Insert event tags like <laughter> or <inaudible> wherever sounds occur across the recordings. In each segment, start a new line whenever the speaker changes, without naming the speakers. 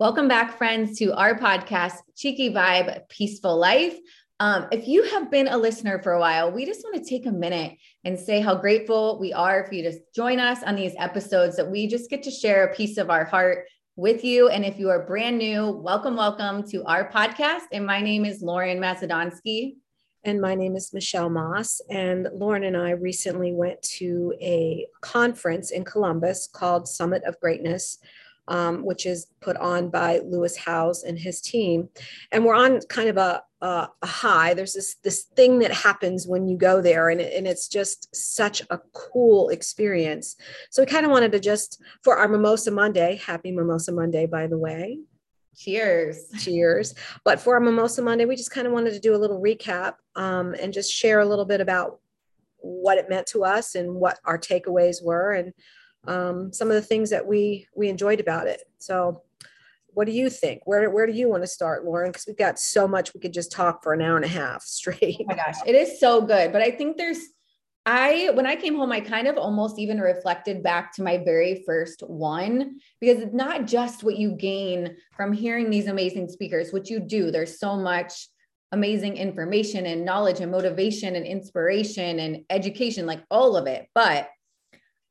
Welcome back, friends, to our podcast, Cheeky Vibe Peaceful Life. Um, if you have been a listener for a while, we just want to take a minute and say how grateful we are for you to join us on these episodes that we just get to share a piece of our heart with you. And if you are brand new, welcome, welcome to our podcast. And my name is Lauren Macedonsky.
And my name is Michelle Moss. And Lauren and I recently went to a conference in Columbus called Summit of Greatness um, which is put on by Lewis Howes and his team. And we're on kind of a, a, a high. There's this, this thing that happens when you go there, and, it, and it's just such a cool experience. So we kind of wanted to just, for our Mimosa Monday, happy Mimosa Monday, by the way.
Cheers.
Cheers. But for our Mimosa Monday, we just kind of wanted to do a little recap um, and just share a little bit about what it meant to us and what our takeaways were and um, some of the things that we we enjoyed about it. So, what do you think? Where where do you want to start, Lauren? Because we've got so much we could just talk for an hour and a half <laughs> straight.
Oh my gosh, it is so good. But I think there's I when I came home, I kind of almost even reflected back to my very first one because it's not just what you gain from hearing these amazing speakers, which you do. There's so much amazing information and knowledge and motivation and inspiration and education, like all of it. But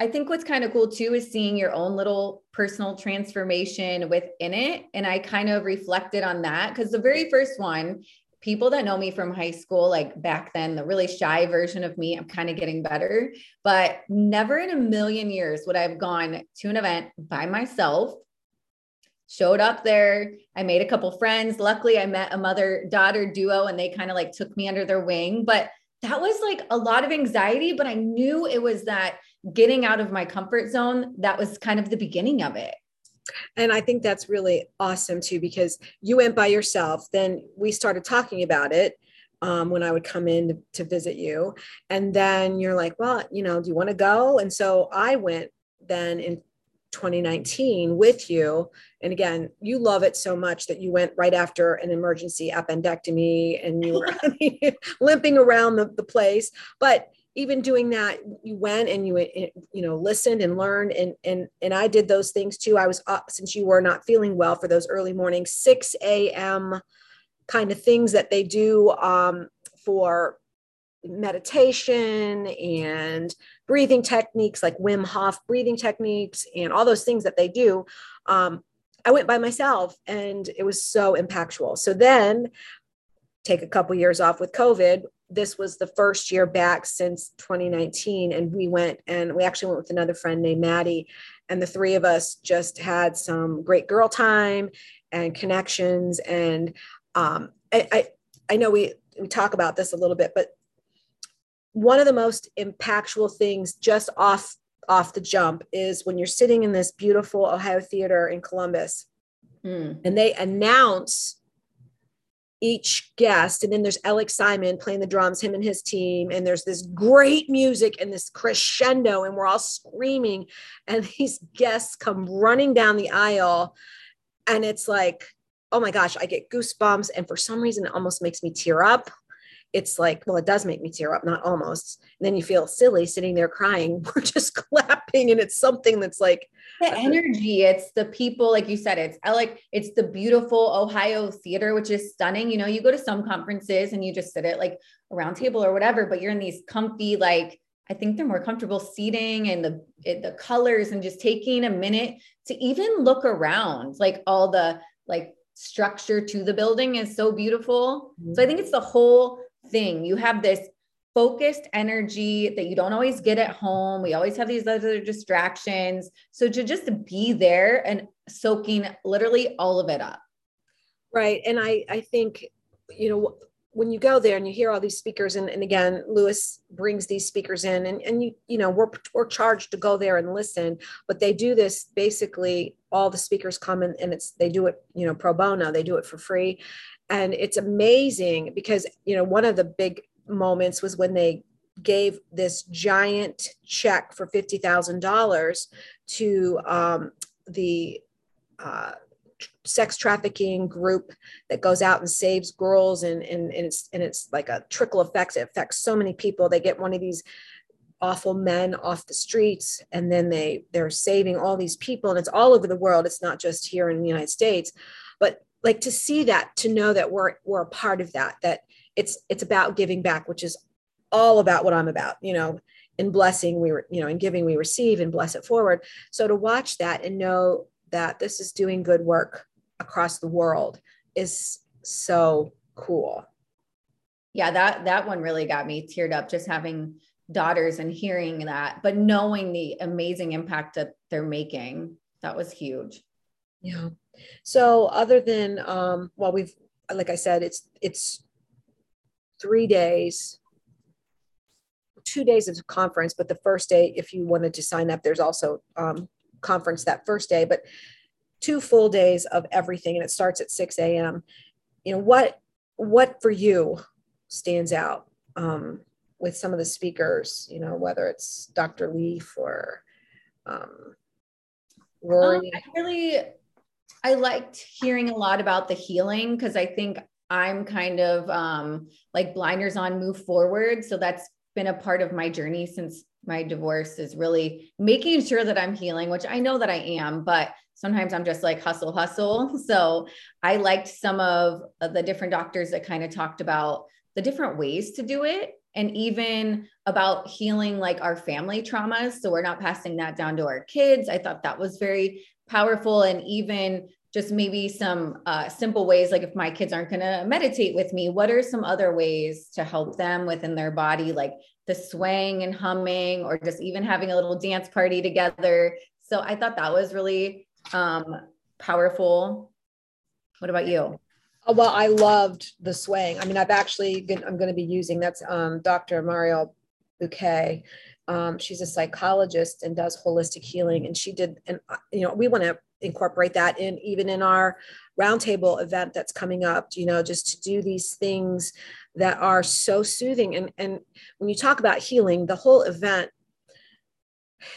I think what's kind of cool too is seeing your own little personal transformation within it. And I kind of reflected on that because the very first one, people that know me from high school, like back then, the really shy version of me, I'm kind of getting better, but never in a million years would I have gone to an event by myself. Showed up there. I made a couple friends. Luckily, I met a mother daughter duo and they kind of like took me under their wing. But that was like a lot of anxiety, but I knew it was that getting out of my comfort zone, that was kind of the beginning of it.
And I think that's really awesome too, because you went by yourself. Then we started talking about it um, when I would come in to, to visit you. And then you're like, well, you know, do you want to go? And so I went then in 2019 with you. And again, you love it so much that you went right after an emergency appendectomy and you were <laughs> limping around the, the place. But even doing that you went and you you know listened and learned and and and i did those things too. I was up since you were not feeling well for those early morning 6 a.m kind of things that they do um, for meditation and breathing techniques like wim hof breathing techniques and all those things that they do. Um, i went by myself and it was so impactful. So then take a couple years off with covid this was the first year back since 2019 and we went and we actually went with another friend named maddie and the three of us just had some great girl time and connections and um, I, I, I know we we talk about this a little bit but one of the most impactful things just off off the jump is when you're sitting in this beautiful ohio theater in columbus mm. and they announce each guest and then there's Alex Simon playing the drums him and his team and there's this great music and this crescendo and we're all screaming and <laughs> these guests come running down the aisle and it's like oh my gosh I get goosebumps and for some reason it almost makes me tear up it's like, well, it does make me tear up, not almost. And then you feel silly sitting there crying. <laughs> We're just clapping, and it's something that's like
the energy. It's the people, like you said, it's I like it's the beautiful Ohio theater, which is stunning. You know, you go to some conferences and you just sit at like a round table or whatever, but you're in these comfy, like I think they're more comfortable seating and the the colors and just taking a minute to even look around, like all the like structure to the building is so beautiful. Mm-hmm. So I think it's the whole thing. You have this focused energy that you don't always get at home. We always have these other distractions. So to just be there and soaking literally all of it up.
Right. And I, I think, you know, when you go there and you hear all these speakers and, and again lewis brings these speakers in and, and you you know we're, we're charged to go there and listen but they do this basically all the speakers come in and it's they do it you know pro bono they do it for free and it's amazing because you know one of the big moments was when they gave this giant check for $50000 to um, the uh, sex trafficking group that goes out and saves girls and, and, and it's and it's like a trickle effect. It affects so many people. They get one of these awful men off the streets and then they they're saving all these people. And it's all over the world. It's not just here in the united states. But like to see that to know that we're we're a part of that that it's it's about giving back which is all about what i'm about you know in blessing we were you know in giving we receive and bless it forward. So to watch that and know that this is doing good work across the world is so cool.
Yeah that that one really got me teared up just having daughters and hearing that but knowing the amazing impact that they're making that was huge.
Yeah so other than um well we've like i said it's it's three days two days of conference but the first day if you wanted to sign up there's also um conference that first day but two full days of everything and it starts at 6 a.m you know what what for you stands out um, with some of the speakers, you know, whether it's Dr. Leaf or um, Rory? Um,
I really, I liked hearing a lot about the healing because I think I'm kind of um, like blinders on, move forward. So that's been a part of my journey since my divorce is really making sure that I'm healing, which I know that I am, but sometimes I'm just like hustle, hustle. <laughs> So I liked some of the different doctors that kind of talked about the different ways to do it and even about healing like our family traumas so we're not passing that down to our kids i thought that was very powerful and even just maybe some uh, simple ways like if my kids aren't going to meditate with me what are some other ways to help them within their body like the swaying and humming or just even having a little dance party together so i thought that was really um, powerful what about you
Oh, well, I loved the swaying. I mean, I've actually I'm going to be using that's um, Dr. Mariel Buqué. Um, she's a psychologist and does holistic healing, and she did. And uh, you know, we want to incorporate that in even in our roundtable event that's coming up. You know, just to do these things that are so soothing. And and when you talk about healing, the whole event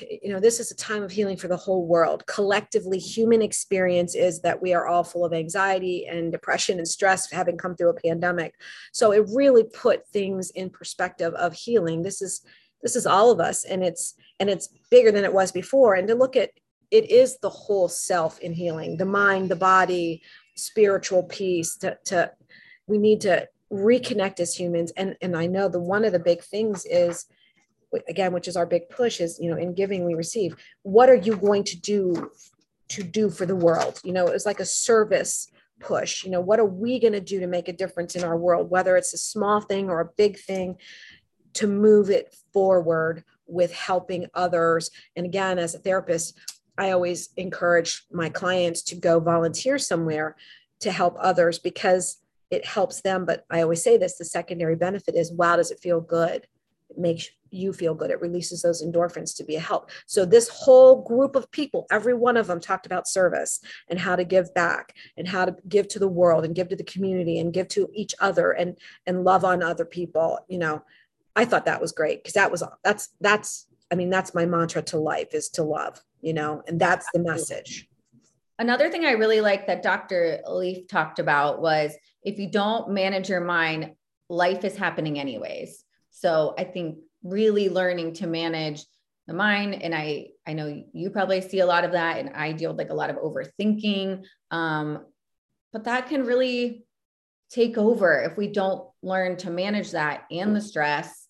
you know, this is a time of healing for the whole world. Collectively, human experience is that we are all full of anxiety and depression and stress, having come through a pandemic. So it really put things in perspective of healing. This is this is all of us, and it's and it's bigger than it was before. And to look at it is the whole self in healing, the mind, the body, spiritual peace. To, to we need to reconnect as humans. And and I know the one of the big things is again which is our big push is you know in giving we receive what are you going to do to do for the world you know it's like a service push you know what are we going to do to make a difference in our world whether it's a small thing or a big thing to move it forward with helping others and again as a therapist i always encourage my clients to go volunteer somewhere to help others because it helps them but i always say this the secondary benefit is wow does it feel good it makes you feel good. It releases those endorphins to be a help. So, this whole group of people, every one of them talked about service and how to give back and how to give to the world and give to the community and give to each other and and love on other people. You know, I thought that was great because that was that's that's I mean that's my mantra to life is to love. You know, and that's the message.
Another thing I really like that Dr. Leaf talked about was if you don't manage your mind, life is happening anyways. So I think really learning to manage the mind and i i know you probably see a lot of that and i deal with like a lot of overthinking um but that can really take over if we don't learn to manage that and the stress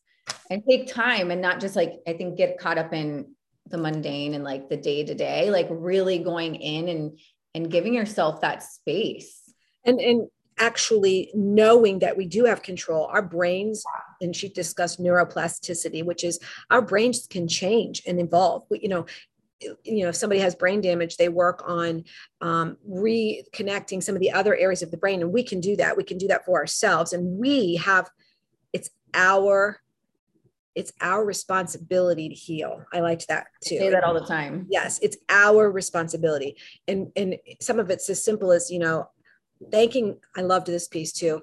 and take time and not just like i think get caught up in the mundane and like the day to day like really going in and and giving yourself that space.
And and actually knowing that we do have control our brains and she discussed neuroplasticity which is our brains can change and evolve. You know you know if somebody has brain damage they work on um, reconnecting some of the other areas of the brain and we can do that. We can do that for ourselves and we have it's our it's our responsibility to heal. I liked that too.
I say that all the time.
Yes, it's our responsibility. And and some of it's as simple as, you know, thanking, I loved this piece too.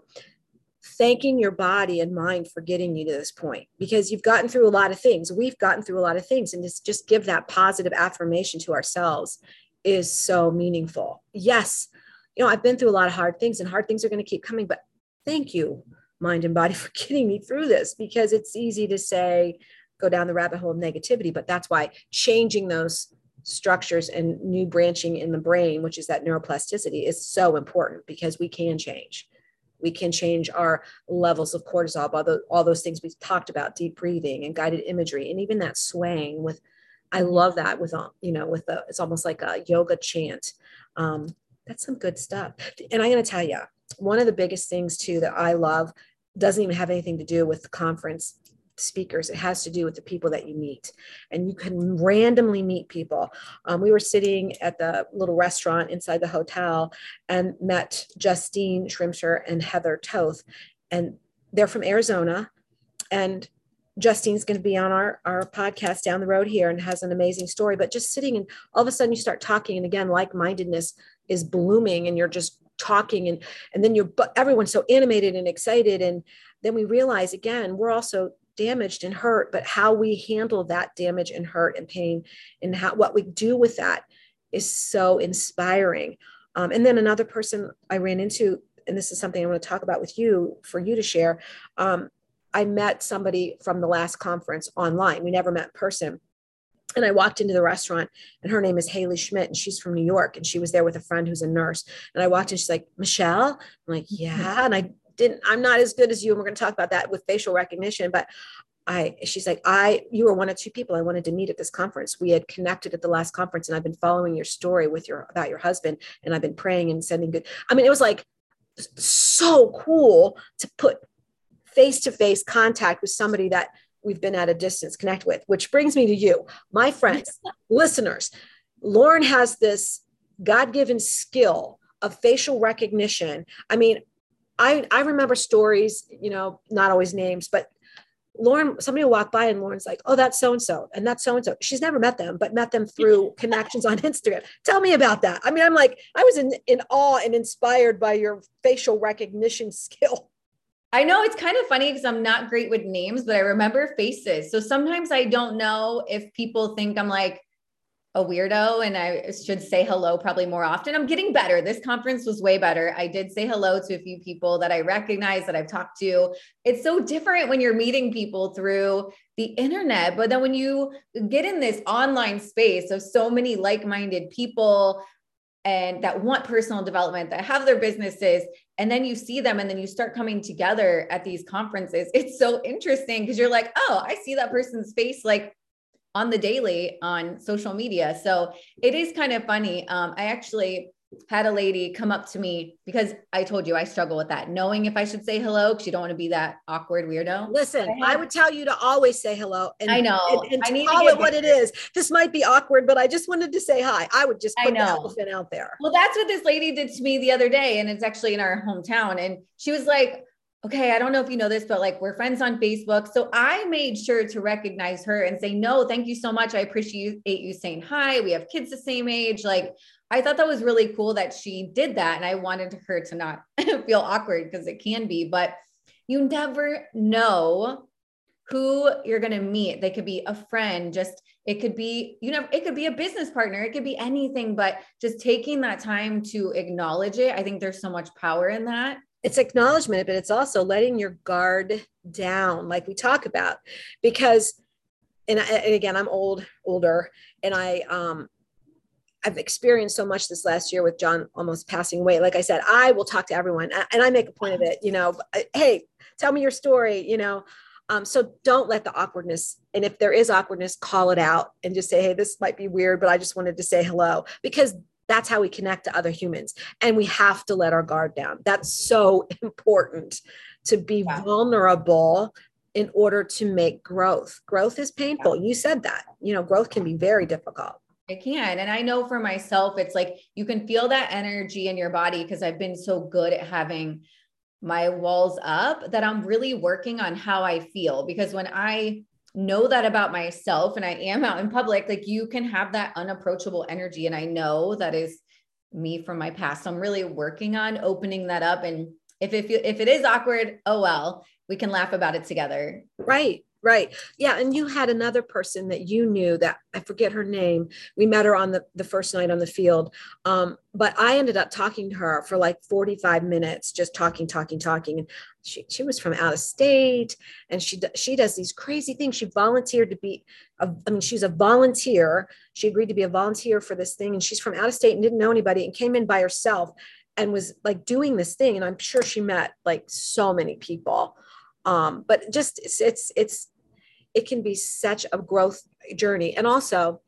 Thanking your body and mind for getting you to this point because you've gotten through a lot of things. We've gotten through a lot of things, and just, just give that positive affirmation to ourselves is so meaningful. Yes, you know, I've been through a lot of hard things, and hard things are going to keep coming, but thank you, mind and body, <laughs> for getting me through this because it's easy to say, go down the rabbit hole of negativity, but that's why changing those structures and new branching in the brain, which is that neuroplasticity, is so important because we can change. We can change our levels of cortisol, all those, all those things we've talked about, deep breathing and guided imagery, and even that swaying with. I love that with you know with the it's almost like a yoga chant. Um, that's some good stuff. And I'm going to tell you, one of the biggest things too that I love doesn't even have anything to do with conference speakers. It has to do with the people that you meet, and you can randomly meet people. Um, we were sitting at the little restaurant inside the hotel and met Justine Schrimsher and Heather Toth, and they're from Arizona, and Justine's going to be on our, our podcast down the road here and has an amazing story. But just sitting and all of a sudden you start talking, and again, like mindedness is blooming, and you're just talking, and and then you're everyone's so animated and excited, and then we realize again we're also damaged and hurt, but how we handle that damage and hurt and pain, and how what we do with that is so inspiring. Um, and then another person I ran into, and this is something I want to talk about with you for you to share. Um, I met somebody from the last conference online. We never met in person. And I walked into the restaurant, and her name is Haley Schmidt, and she's from New York. And she was there with a friend who's a nurse. And I walked in, she's like, Michelle? I'm like, yeah. And I didn't, I'm not as good as you. And we're going to talk about that with facial recognition. But I, she's like, I, you were one of two people I wanted to meet at this conference. We had connected at the last conference, and I've been following your story with your about your husband, and I've been praying and sending good. I mean, it was like so cool to put face to face contact with somebody that we've been at a distance connect with, which brings me to you, my friends, <laughs> listeners. Lauren has this God given skill of facial recognition. I mean, I, I remember stories, you know, not always names, but Lauren, somebody will walk by and Lauren's like, oh, that's so and so, and that's so and so. She's never met them, but met them through <laughs> connections on Instagram. Tell me about that. I mean, I'm like, I was in, in awe and inspired by your facial recognition <laughs> skill.
I know it's kind of funny because I'm not great with names, but I remember faces. So sometimes I don't know if people think I'm like a weirdo and I should say hello probably more often. I'm getting better. This conference was way better. I did say hello to a few people that I recognize that I've talked to. It's so different when you're meeting people through the internet, but then when you get in this online space of so many like-minded people and that want personal development that have their businesses and then you see them and then you start coming together at these conferences. <laughs> It's so interesting because you're like oh i see that person's face like on the daily on social media. So it is kind of funny. Um, i actually had a lady come up to me because I told you I struggle with that, knowing if I should say hello because you don't want to be that awkward weirdo.
Listen, I, I, would tell you to always say hello.
And, I know.
And, and I need call it what it is. This might be awkward, but I just wanted to say hi. I would just put the elephant out there.
Well, that's what this lady did to me the other day, and it's actually in our hometown. And she was like, okay, I don't know if you know this, but like we're friends on Facebook. So I made sure to recognize her and say, no, thank you so much. I appreciate you saying hi. We have kids the same age. Like I thought that was really cool that she did that. And I wanted her to not <laughs> feel awkward because it can be, but you never know who you're going to meet. They could be a friend, just it could be, you know, it could be a business partner, it could be anything, but just taking that time to acknowledge it. I think there's so much power in that.
It's acknowledgement, but it's also letting your guard down, like we talk about, because, and, I, and again, I'm old, older, and I, um, I've experienced so much this last year with John almost passing away. Like I said, I will talk to everyone and I make a point of it, you know, hey, tell me your story, you know. Um, so don't let the awkwardness, and if there is awkwardness, call it out and just say, hey, this might be weird, but I just wanted to say hello because that's how we connect to other humans. And we have to let our guard down. That's so <laughs> important to be vulnerable in order to make growth. Growth is painful. Yeah. You said that, you know, growth can be very difficult.
It can. And I know for myself, it's like you can feel that energy in your body because I've been so good at having my walls up that I'm really working on how I feel. Because when I know that about myself and I am out in public, like you can have that unapproachable energy. And I know that is me from my past. So I'm really working on opening that up. And if it, if it is awkward, oh well, we can laugh about it together.
Right. Right. Yeah. And you had another person that you knew that I forget her name. We met her on the, the first night on the field. Um, but I ended up talking to her for like 45 minutes, just talking, talking, talking. And she, she was from out of state and she, she does these crazy things. She volunteered to be, a, I mean, she's a volunteer. She agreed to be a volunteer for this thing. And she's from out of state and didn't know anybody and came in by herself and was like doing this thing. And I'm sure she met like so many people um, but just it's, it's it's it can be such a growth journey. And also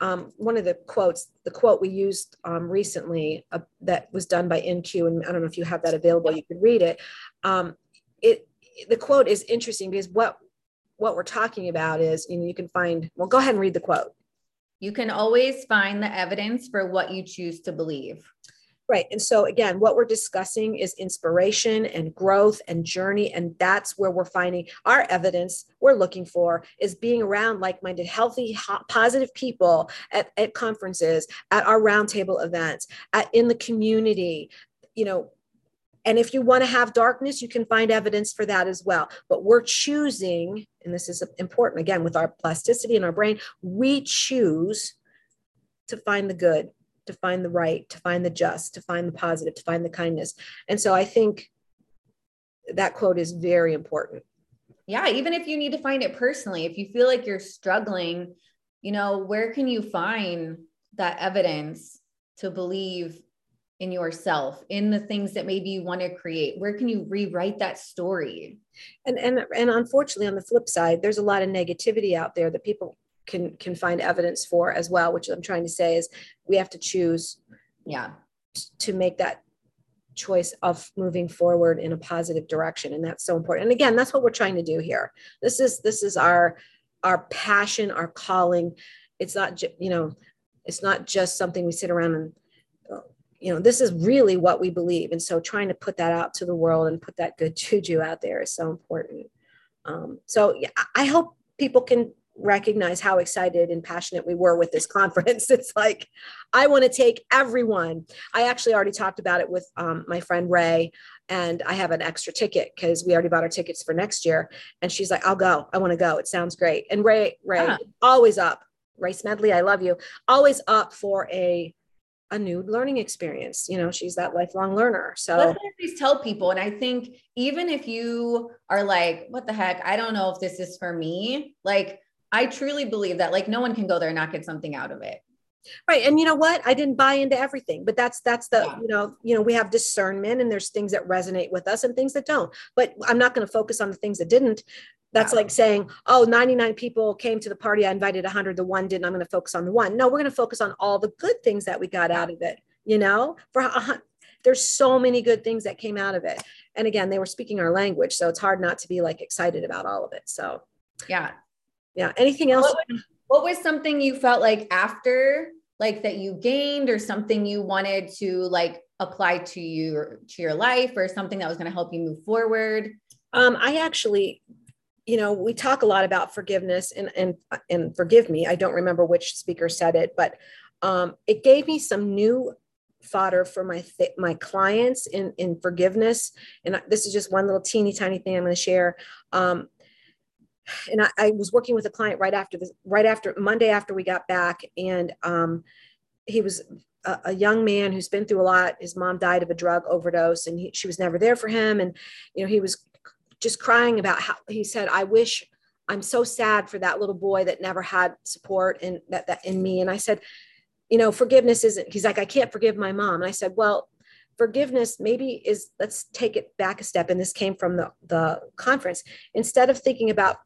um, one of the quotes the quote we used um, recently uh, that was done by NQ and i don't know if you have that available you could read it. Um, it the quote is interesting because what what we're talking about is you know you can find well go ahead and read the quote.
You can always find the evidence for what you choose to believe
Right. And so, again, what we're discussing is inspiration and growth and journey. And that's where we're finding our evidence we're looking for is being around like minded, healthy, positive people at, at conferences, at our roundtable events, at, in the community, you know. And if you want to have darkness, you can find evidence for that as well. But we're choosing, and this is important again with our plasticity in our brain, we choose to find the good to find the right, to find the just, to find the positive, to find the kindness. And so I think that quote is very important.
Yeah, even if you need to find it personally, if you feel like you're struggling, you know, where can you find that evidence to believe in yourself, in the things that maybe you want to create? Where can you rewrite that story?
And and and unfortunately on the flip side, there's a lot of negativity out there that people can can find evidence for as well which i'm trying to say is we have to choose
yeah
to make that choice of moving forward in a positive direction. And that's so important. And again that's what we're trying to do here. This is this is our our passion our calling. It's not you know it's not just something we sit around and you know this is really what we believe. And so trying to put that out to the world and put that good <laughs> juju out there is so important. Um, so yeah, i hope people can recognize how excited and passionate we were with this <laughs> conference. It's like, I want to take everyone. I actually already talked about it with um, my friend Ray, and I have an extra ticket because we already bought our tickets for next year. And she's like, I'll go. I want to go. It sounds great. And Ray, Ray, yeah. always up. Ray Smedley, I love you. Always up for a a new learning experience. You know, she's that lifelong learner. So
that's what I always tell people. And I think even if you are like, what the heck, I don't know if this is for me, like I truly believe that like no one can go there and not get something out of it.
Right. And you know what? I didn't buy into everything, but that's that's the, yeah. you know, you know, we have discernment and there's things that resonate with us and things that don't. But I'm not going to focus on the things that didn't. That's yeah. like saying, oh, 99 people came to the party. I invited 100. The one didn't. I'm going to focus on the one. No, we're going to focus on all the good things that we got out of it. You know, for a, there's so many good things that came out of it. And again, they were speaking our language. So it's hard not to be like excited about all of it. So,
yeah
yeah anything else?
What was, what was something you felt like after like that you gained or something you wanted to like apply to you to your life or something that was going to help you move forward?
Um, i actually you know we talk a lot about forgiveness and and and forgive me. I don't remember which speaker said it but um, it gave me some new fodder for my th- my clients in in forgiveness. And this is just one little teeny tiny thing i'm going to share. Um, and I, I, was working with a client right after this, right after Monday after we got back, and um, he was a, a, young man who's been through a lot. His mom died of a drug overdose, and he, she was never there for him. And you know, he was just crying about how he said, "I wish I'm so sad for that little boy that never had support and that that in me." And I said, "You know, forgiveness isn't." He's like, "I can't forgive my mom." And I said, "Well." forgiveness maybe is let's take it back a step and this came from the, the conference instead of thinking about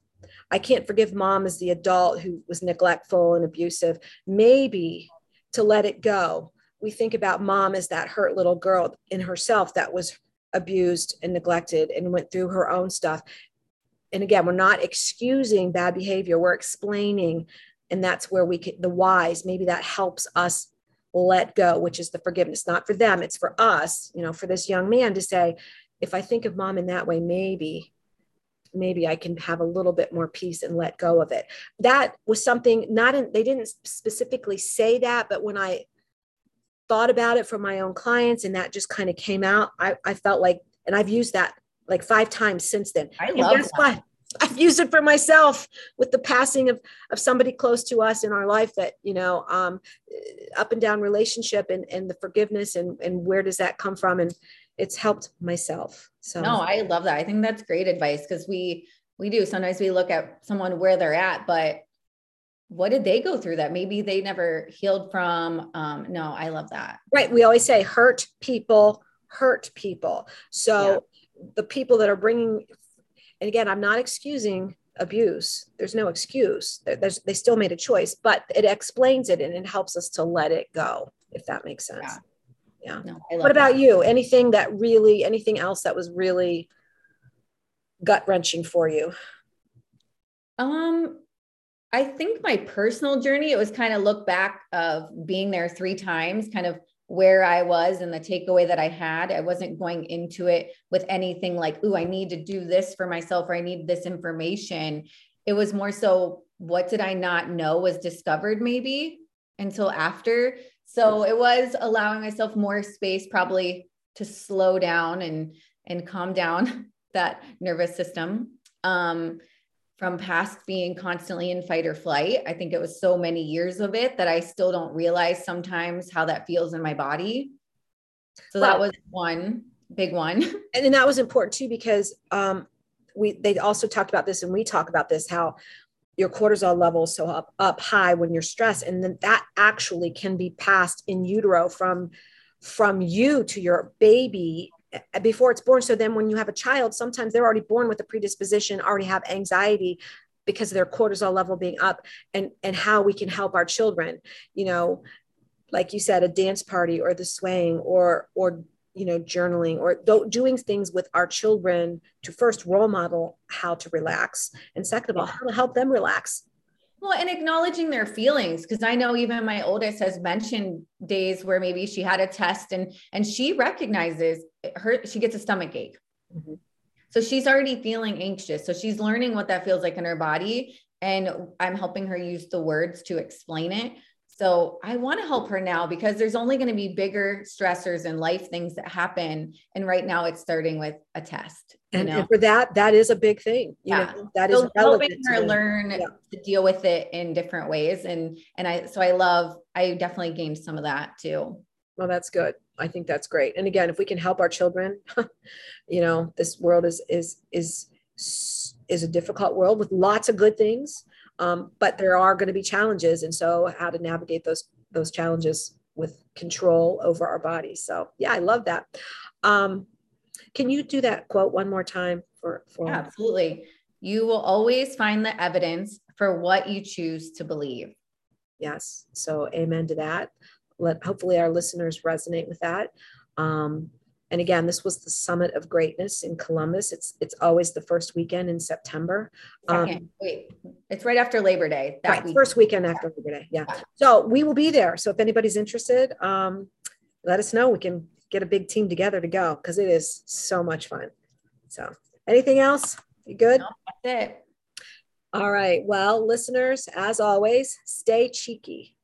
I can't forgive mom as the adult who was neglectful and abusive. Maybe to let it go, we think about mom as that hurt little girl in herself that was abused and neglected and went through her own stuff. And again, we're not excusing bad behavior, we're explaining. And that's where we can, the whys, maybe that helps us let go, which is the forgiveness, not for them, it's for us, you know, for this young man to say, if I think of mom in that way, maybe maybe I can have a little bit more peace and let go of it. That was something not in, they didn't specifically say that, but when I thought about it for my own clients and that just kind of came out, I, I felt like, and I've used that like five times since then.
I love guess that. what? <laughs>
I've used it for myself with the passing of of somebody close to us in our life that you know um, up and down relationship and and the forgiveness and and where does that come from and it's helped myself. So
no, I love that. I think that's great advice because we we do sometimes we look at someone where they're at, but what did they go through that maybe they never healed from? Um, no, I love that.
Right. We always say hurt people hurt people. So yeah. the people that are bringing and again, I'm not excusing abuse. There's no excuse. There's, they still made a choice, but it explains it and it helps us to let it go, if that makes sense. Yeah. Yeah. No, what about that. you? Anything that really, anything else that was really gut wrenching for you?
Um, I think my personal journey, it was kind of look back of being there three times, kind of where I was and the takeaway that I had. I wasn't going into it with anything like, oh, I need to do this for myself or I need this information. It was more so, what did I not know was discovered maybe until after. So it was allowing myself more space, probably to slow down and and calm down <laughs> that nervous system. Um, from past being constantly in fight or flight. I think it was so many years of it that I still don't realize sometimes how that feels in my body. So well, that was one big one. <laughs>
And then that was important too because um, we they also talked about this and we talk about this how your cortisol levels so up up high when you're stressed and then that actually can be passed in utero from from you to your baby eh, before it's born. So then when you have a child, sometimes they're already born with a predisposition, already have anxiety because of their cortisol level being up and and how we can help our children, you know, like you said, a dance party or the swaying or or you know journaling or doing things with our children to first role model how to relax and second of all how to help them relax
well, and acknowledging their feelings because I know even my oldest has mentioned days where maybe she had a test and and she recognizes her she gets a stomach ache. Mm-hmm. So she's already feeling anxious. So she's learning what that feels like in her body and I'm helping her use the words to explain it. So I want to help her now because there's only going to be bigger stressors in life, things that happen. And right now it's starting with a test.
And, and, for that, that is a big thing. You yeah. Know, that so is
helping her learn yeah. to deal with it in different ways. And, and I, so I love, I definitely gained some of that too.
Well, that's good. I think that's great. And again, if we can help our children, <laughs> you know, this world is, is, is, is a difficult world with lots of good things um, but there are going to be challenges, and so how to navigate those those challenges with control over our bodies. So yeah, I love that. Um, can you do that quote one more time for for?
Yeah, absolutely. You will always find the evidence for what you choose to believe.
Yes. So amen to that. Let hopefully our listeners resonate with that. Um, and again, this was the Summit of Greatness in Columbus. It's it's always the first weekend in September.
Um, Wait, it's right after Labor Day.
That right, week. first weekend after Labor Day. Yeah. So we will be there. So if anybody's interested, um, let us know. We can get a big team together to go because it is so much fun. So anything else? You good? No,
that's it.
All right. Well, listeners, as always, stay cheeky.